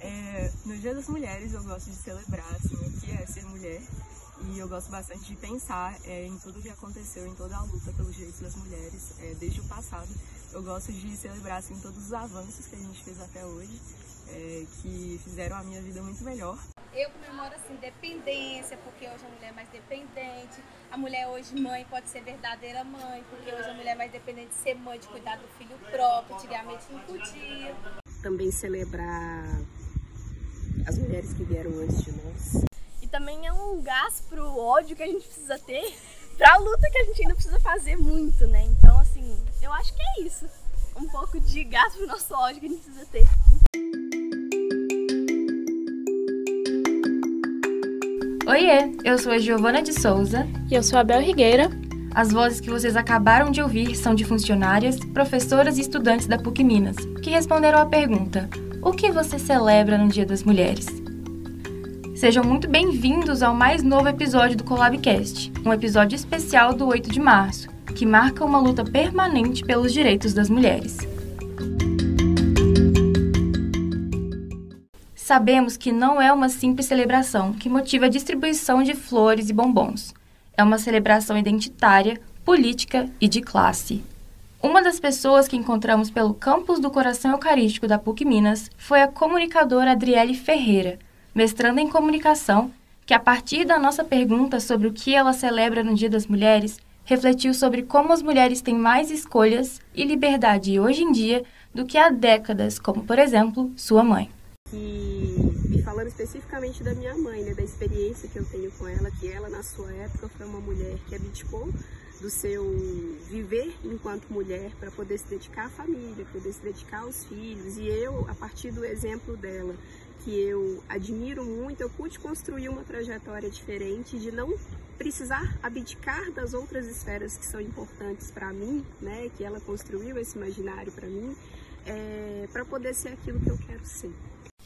É, no Dia das Mulheres eu gosto de celebrar assim, o que é ser mulher e eu gosto bastante de pensar é, em tudo o que aconteceu, em toda a luta pelos direitos das mulheres é, desde o passado. Eu gosto de celebrar assim, todos os avanços que a gente fez até hoje, é, que fizeram a minha vida muito melhor. Eu comemoro assim dependência, porque hoje a mulher é mais dependente. A mulher hoje mãe pode ser verdadeira mãe, porque hoje a mulher é mais dependente de ser mãe, de cuidar do filho próprio, antigamente não podia. Também celebrar as mulheres que vieram antes de nós. E também é um gás pro ódio que a gente precisa ter, pra luta que a gente ainda precisa fazer muito, né? Então, assim, eu acho que é isso. Um pouco de gás pro nosso ódio que a gente precisa ter. Oiê, eu sou a Giovana de Souza. E eu sou a Bel Rigueira. As vozes que vocês acabaram de ouvir são de funcionárias, professoras e estudantes da PUC Minas, que responderam à pergunta: O que você celebra no Dia das Mulheres? Sejam muito bem-vindos ao mais novo episódio do Colabcast, um episódio especial do 8 de março, que marca uma luta permanente pelos direitos das mulheres. Sabemos que não é uma simples celebração que motiva a distribuição de flores e bombons. É uma celebração identitária, política e de classe. Uma das pessoas que encontramos pelo campus do Coração Eucarístico da PUC Minas foi a comunicadora Adriele Ferreira, mestranda em comunicação, que a partir da nossa pergunta sobre o que ela celebra no Dia das Mulheres, refletiu sobre como as mulheres têm mais escolhas e liberdade hoje em dia do que há décadas, como por exemplo, sua mãe. E falando especificamente da minha mãe, né, da experiência que eu tenho com ela, que ela na sua época foi uma mulher que abdicou do seu viver enquanto mulher para poder se dedicar à família, poder se dedicar aos filhos. E eu, a partir do exemplo dela, que eu admiro muito, eu pude construir uma trajetória diferente de não precisar abdicar das outras esferas que são importantes para mim, né? Que ela construiu esse imaginário para mim, é, para poder ser aquilo que eu quero ser.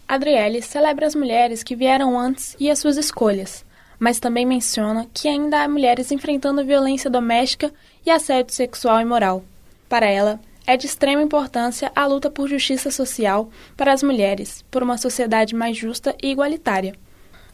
Adriele celebra as mulheres que vieram antes e as suas escolhas, mas também menciona que ainda há mulheres enfrentando violência doméstica e assédio sexual e moral. Para ela, é de extrema importância a luta por justiça social para as mulheres, por uma sociedade mais justa e igualitária.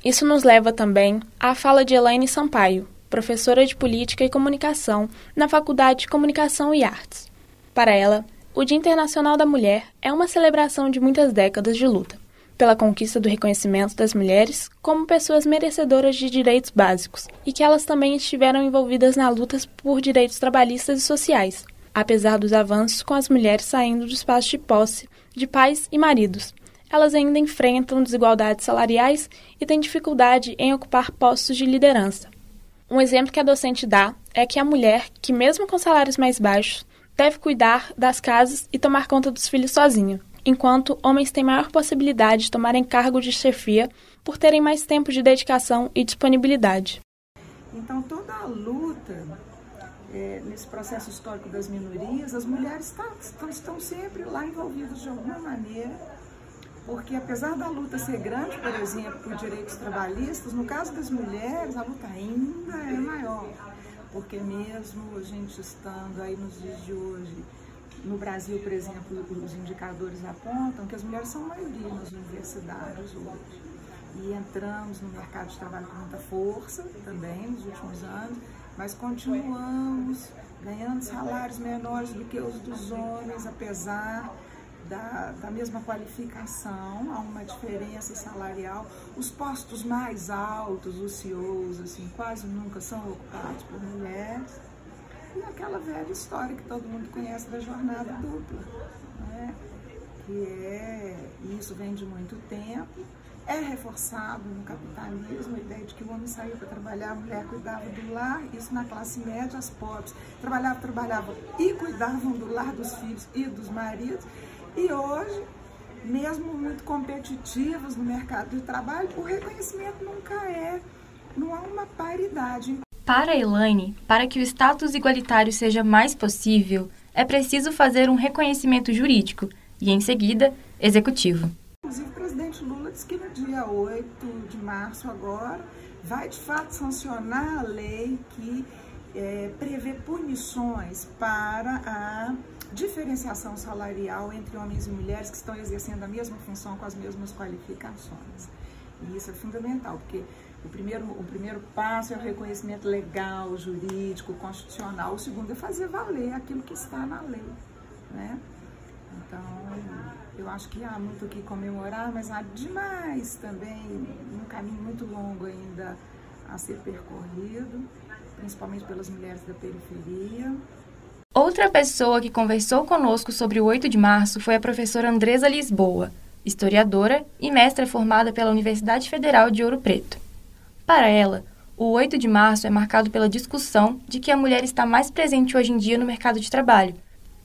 Isso nos leva também à fala de Elaine Sampaio, professora de Política e Comunicação na Faculdade de Comunicação e Artes. Para ela, o Dia Internacional da Mulher é uma celebração de muitas décadas de luta pela conquista do reconhecimento das mulheres como pessoas merecedoras de direitos básicos e que elas também estiveram envolvidas na luta por direitos trabalhistas e sociais, apesar dos avanços com as mulheres saindo do espaço de posse de pais e maridos. Elas ainda enfrentam desigualdades salariais e têm dificuldade em ocupar postos de liderança. Um exemplo que a docente dá é que a mulher, que mesmo com salários mais baixos, deve cuidar das casas e tomar conta dos filhos sozinha enquanto homens têm maior possibilidade de tomarem cargo de chefia por terem mais tempo de dedicação e disponibilidade. Então, toda a luta é, nesse processo histórico das minorias, as mulheres tá, estão, estão sempre lá envolvidas de alguma maneira, porque apesar da luta ser grande, por exemplo, por direitos trabalhistas, no caso das mulheres, a luta ainda é maior, porque mesmo a gente estando aí nos dias de hoje no Brasil, por exemplo, os indicadores apontam que as mulheres são maioria nas universidades hoje. E entramos no mercado de trabalho com muita força também nos últimos anos, mas continuamos ganhando salários menores do que os dos homens, apesar da, da mesma qualificação, há uma diferença salarial. Os postos mais altos, os CEOs, assim, quase nunca são ocupados por mulheres e aquela velha história que todo mundo conhece da jornada dupla, né? que é, isso vem de muito tempo, é reforçado no capitalismo a ideia de que o homem saiu para trabalhar, a mulher cuidava do lar, isso na classe média, as pobres trabalhavam, trabalhavam e cuidavam do lar dos filhos e dos maridos, e hoje, mesmo muito competitivos no mercado de trabalho, o reconhecimento nunca é, não há uma paridade. Para Elaine, para que o status igualitário seja mais possível, é preciso fazer um reconhecimento jurídico e, em seguida, executivo. Inclusive, o presidente Lula disse que no dia 8 de março agora vai de fato sancionar a lei que é, prevê punições para a diferenciação salarial entre homens e mulheres que estão exercendo a mesma função com as mesmas qualificações. E isso é fundamental, porque o primeiro, o primeiro passo é o reconhecimento legal, jurídico, constitucional. O segundo é fazer valer aquilo que está na lei. Né? Então, eu acho que há muito o que comemorar, mas há demais também, um caminho muito longo ainda a ser percorrido, principalmente pelas mulheres da periferia. Outra pessoa que conversou conosco sobre o 8 de março foi a professora Andresa Lisboa, historiadora e mestra formada pela Universidade Federal de Ouro Preto. Para ela, o 8 de março é marcado pela discussão de que a mulher está mais presente hoje em dia no mercado de trabalho,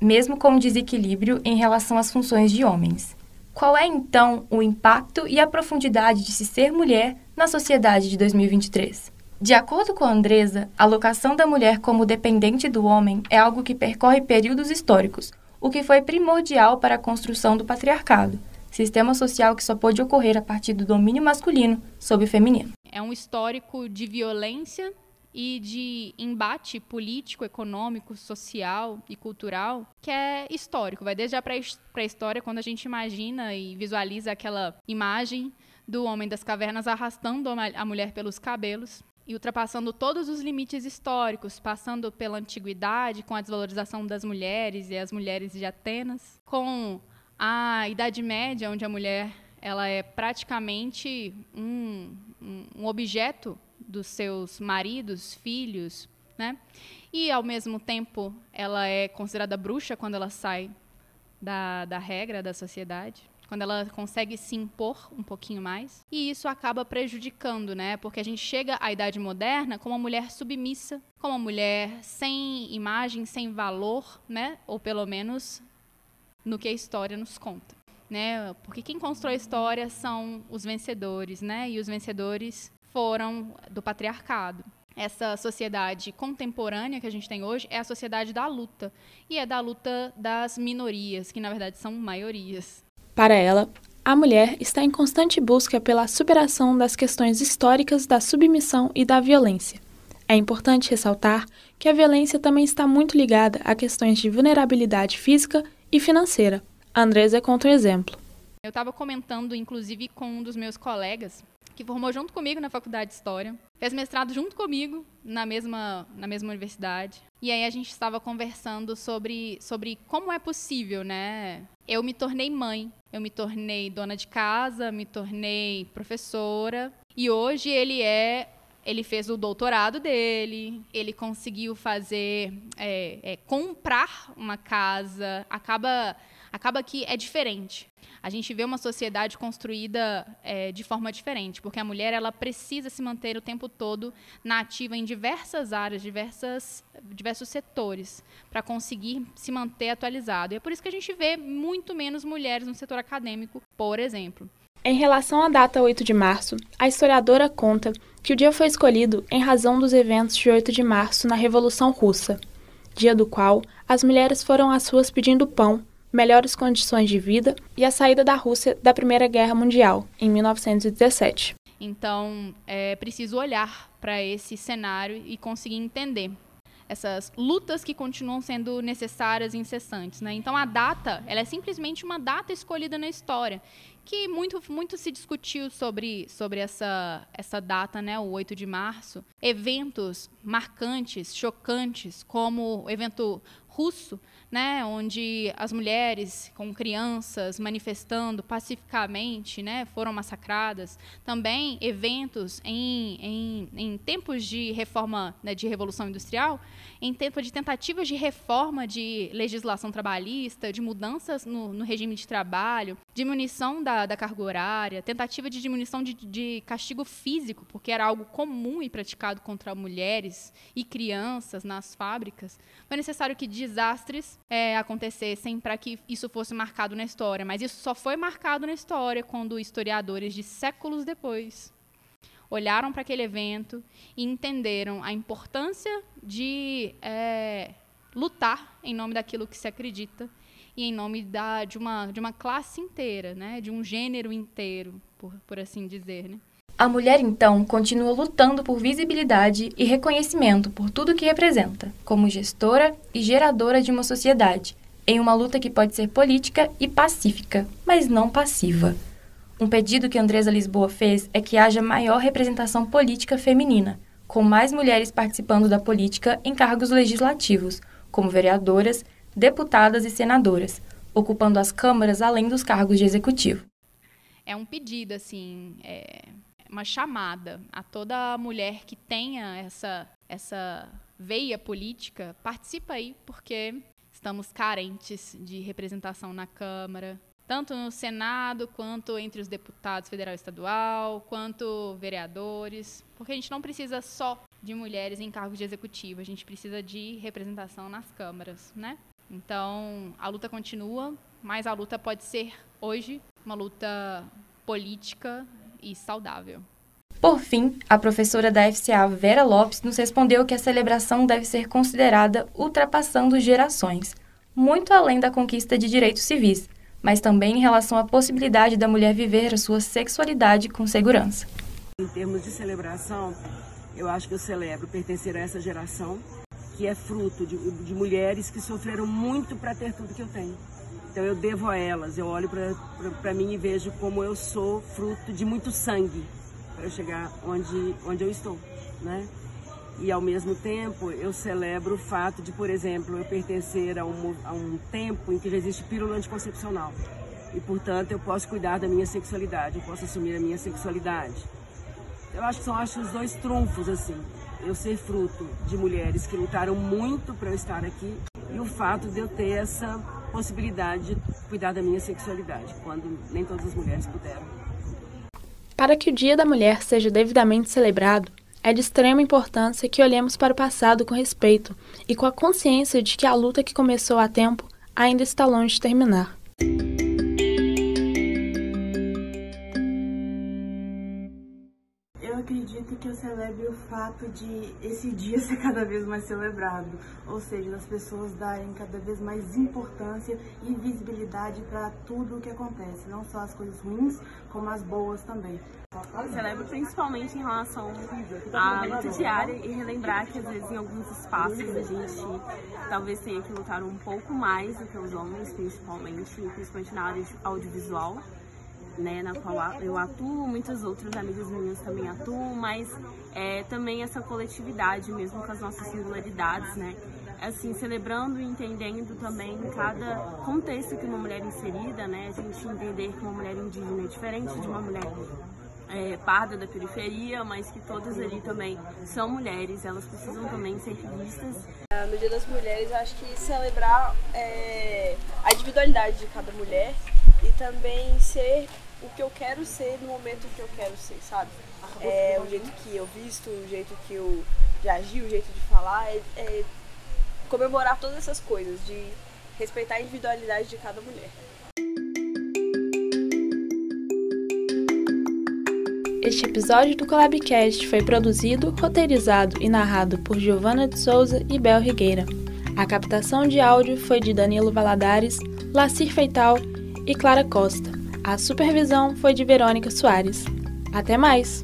mesmo com desequilíbrio em relação às funções de homens. Qual é então o impacto e a profundidade de se ser mulher na sociedade de 2023? De acordo com a Andresa, a locação da mulher como dependente do homem é algo que percorre períodos históricos, o que foi primordial para a construção do patriarcado, sistema social que só pôde ocorrer a partir do domínio masculino sobre o feminino. É um histórico de violência e de embate político, econômico, social e cultural que é histórico. Vai desde a pré-história, quando a gente imagina e visualiza aquela imagem do homem das cavernas arrastando a mulher pelos cabelos e ultrapassando todos os limites históricos, passando pela antiguidade, com a desvalorização das mulheres e as mulheres de Atenas, com a Idade Média, onde a mulher ela é praticamente um, um objeto dos seus maridos, filhos, né? E ao mesmo tempo ela é considerada bruxa quando ela sai da, da regra da sociedade, quando ela consegue se impor um pouquinho mais. E isso acaba prejudicando, né? Porque a gente chega à idade moderna como uma mulher submissa, como uma mulher sem imagem, sem valor, né? Ou pelo menos no que a história nos conta. Né? Porque quem constrói história são os vencedores, né? E os vencedores foram do patriarcado. Essa sociedade contemporânea que a gente tem hoje é a sociedade da luta e é da luta das minorias, que na verdade são maiorias. Para ela, a mulher está em constante busca pela superação das questões históricas da submissão e da violência. É importante ressaltar que a violência também está muito ligada a questões de vulnerabilidade física e financeira. Andresa conta um exemplo. Eu estava comentando, inclusive, com um dos meus colegas, que formou junto comigo na faculdade de História, fez mestrado junto comigo na mesma, na mesma universidade. E aí a gente estava conversando sobre, sobre como é possível, né? Eu me tornei mãe, eu me tornei dona de casa, me tornei professora, e hoje ele é ele fez o doutorado dele, ele conseguiu fazer, é, é, comprar uma casa, acaba, acaba que é diferente. A gente vê uma sociedade construída é, de forma diferente, porque a mulher ela precisa se manter o tempo todo na ativa em diversas áreas, diversas, diversos setores, para conseguir se manter atualizado. E é por isso que a gente vê muito menos mulheres no setor acadêmico, por exemplo. Em relação à data 8 de março, a historiadora conta que o dia foi escolhido em razão dos eventos de 8 de março na Revolução Russa, dia do qual as mulheres foram às ruas pedindo pão, melhores condições de vida e a saída da Rússia da Primeira Guerra Mundial, em 1917. Então, é preciso olhar para esse cenário e conseguir entender essas lutas que continuam sendo necessárias e incessantes. Né? Então, a data ela é simplesmente uma data escolhida na história, que muito, muito se discutiu sobre, sobre essa, essa data, né, o 8 de março. Eventos marcantes, chocantes, como o evento russo, né, onde as mulheres com crianças manifestando pacificamente né, foram massacradas. Também eventos em, em, em tempos de reforma, né, de revolução industrial, em tempo de tentativas de reforma de legislação trabalhista, de mudanças no, no regime de trabalho, diminuição da, da carga horária, tentativa de diminuição de, de castigo físico, porque era algo comum e praticado contra mulheres e crianças nas fábricas. Foi necessário que desastres é, acontecessem para que isso fosse marcado na história, mas isso só foi marcado na história quando historiadores de séculos depois olharam para aquele evento e entenderam a importância de é, lutar em nome daquilo que se acredita e em nome da, de, uma, de uma classe inteira, né? de um gênero inteiro, por, por assim dizer. Né? A mulher, então, continua lutando por visibilidade e reconhecimento por tudo que representa, como gestora e geradora de uma sociedade, em uma luta que pode ser política e pacífica, mas não passiva. Um pedido que Andresa Lisboa fez é que haja maior representação política feminina, com mais mulheres participando da política em cargos legislativos, como vereadoras, deputadas e senadoras, ocupando as câmaras além dos cargos de executivo. É um pedido, assim, é uma chamada a toda mulher que tenha essa, essa veia política, participa aí, porque estamos carentes de representação na Câmara, tanto no Senado, quanto entre os deputados federal e estadual, quanto vereadores, porque a gente não precisa só de mulheres em cargos de executivo, a gente precisa de representação nas câmaras, né? Então, a luta continua, mas a luta pode ser hoje uma luta política e saudável. Por fim, a professora da FCA Vera Lopes nos respondeu que a celebração deve ser considerada ultrapassando gerações, muito além da conquista de direitos civis, mas também em relação à possibilidade da mulher viver a sua sexualidade com segurança. Em termos de celebração, eu acho que eu celebro pertencer a essa geração que é fruto de, de mulheres que sofreram muito para ter tudo que eu tenho. Então eu devo a elas, eu olho para mim e vejo como eu sou fruto de muito sangue para chegar onde, onde eu estou, né? E ao mesmo tempo eu celebro o fato de, por exemplo, eu pertencer a um, a um tempo em que já existe pílula anticoncepcional. E, portanto, eu posso cuidar da minha sexualidade, eu posso assumir a minha sexualidade. Eu acho que são acho, os dois trunfos, assim. Eu ser fruto de mulheres que lutaram muito para eu estar aqui e o fato de eu ter essa possibilidade de cuidar da minha sexualidade, quando nem todas as mulheres puderam. Para que o Dia da Mulher seja devidamente celebrado, é de extrema importância que olhemos para o passado com respeito e com a consciência de que a luta que começou há tempo ainda está longe de terminar. Acredito que eu celebre o fato de esse dia ser cada vez mais celebrado, ou seja, das pessoas darem cada vez mais importância e visibilidade para tudo o que acontece, não só as coisas ruins, como as boas também. Eu celebro principalmente em relação à luta diária e relembrar que às vezes em alguns espaços a gente talvez tenha que lutar um pouco mais do que os homens, principalmente, principalmente na área audiovisual né, na qual eu atuo, muitas outras amigas minhas também atuam, mas é, também essa coletividade mesmo com as nossas singularidades, né, assim, celebrando e entendendo também cada contexto que uma mulher é inserida, né, a gente entender que uma mulher indígena é diferente de uma mulher é, parda da periferia, mas que todas ali também são mulheres, elas precisam também ser vistas. No Dia das Mulheres, eu acho que celebrar é, a individualidade de cada mulher e também ser o que eu quero ser no momento que eu quero ser, sabe? É, o jeito que eu visto, o jeito que eu de agir, o jeito de falar, é, é comemorar todas essas coisas, de respeitar a individualidade de cada mulher. Este episódio do Collabcast foi produzido, roteirizado e narrado por Giovana de Souza e Bel Rigueira. A captação de áudio foi de Danilo Valadares, Lacir Feital e Clara Costa. A supervisão foi de Verônica Soares. Até mais!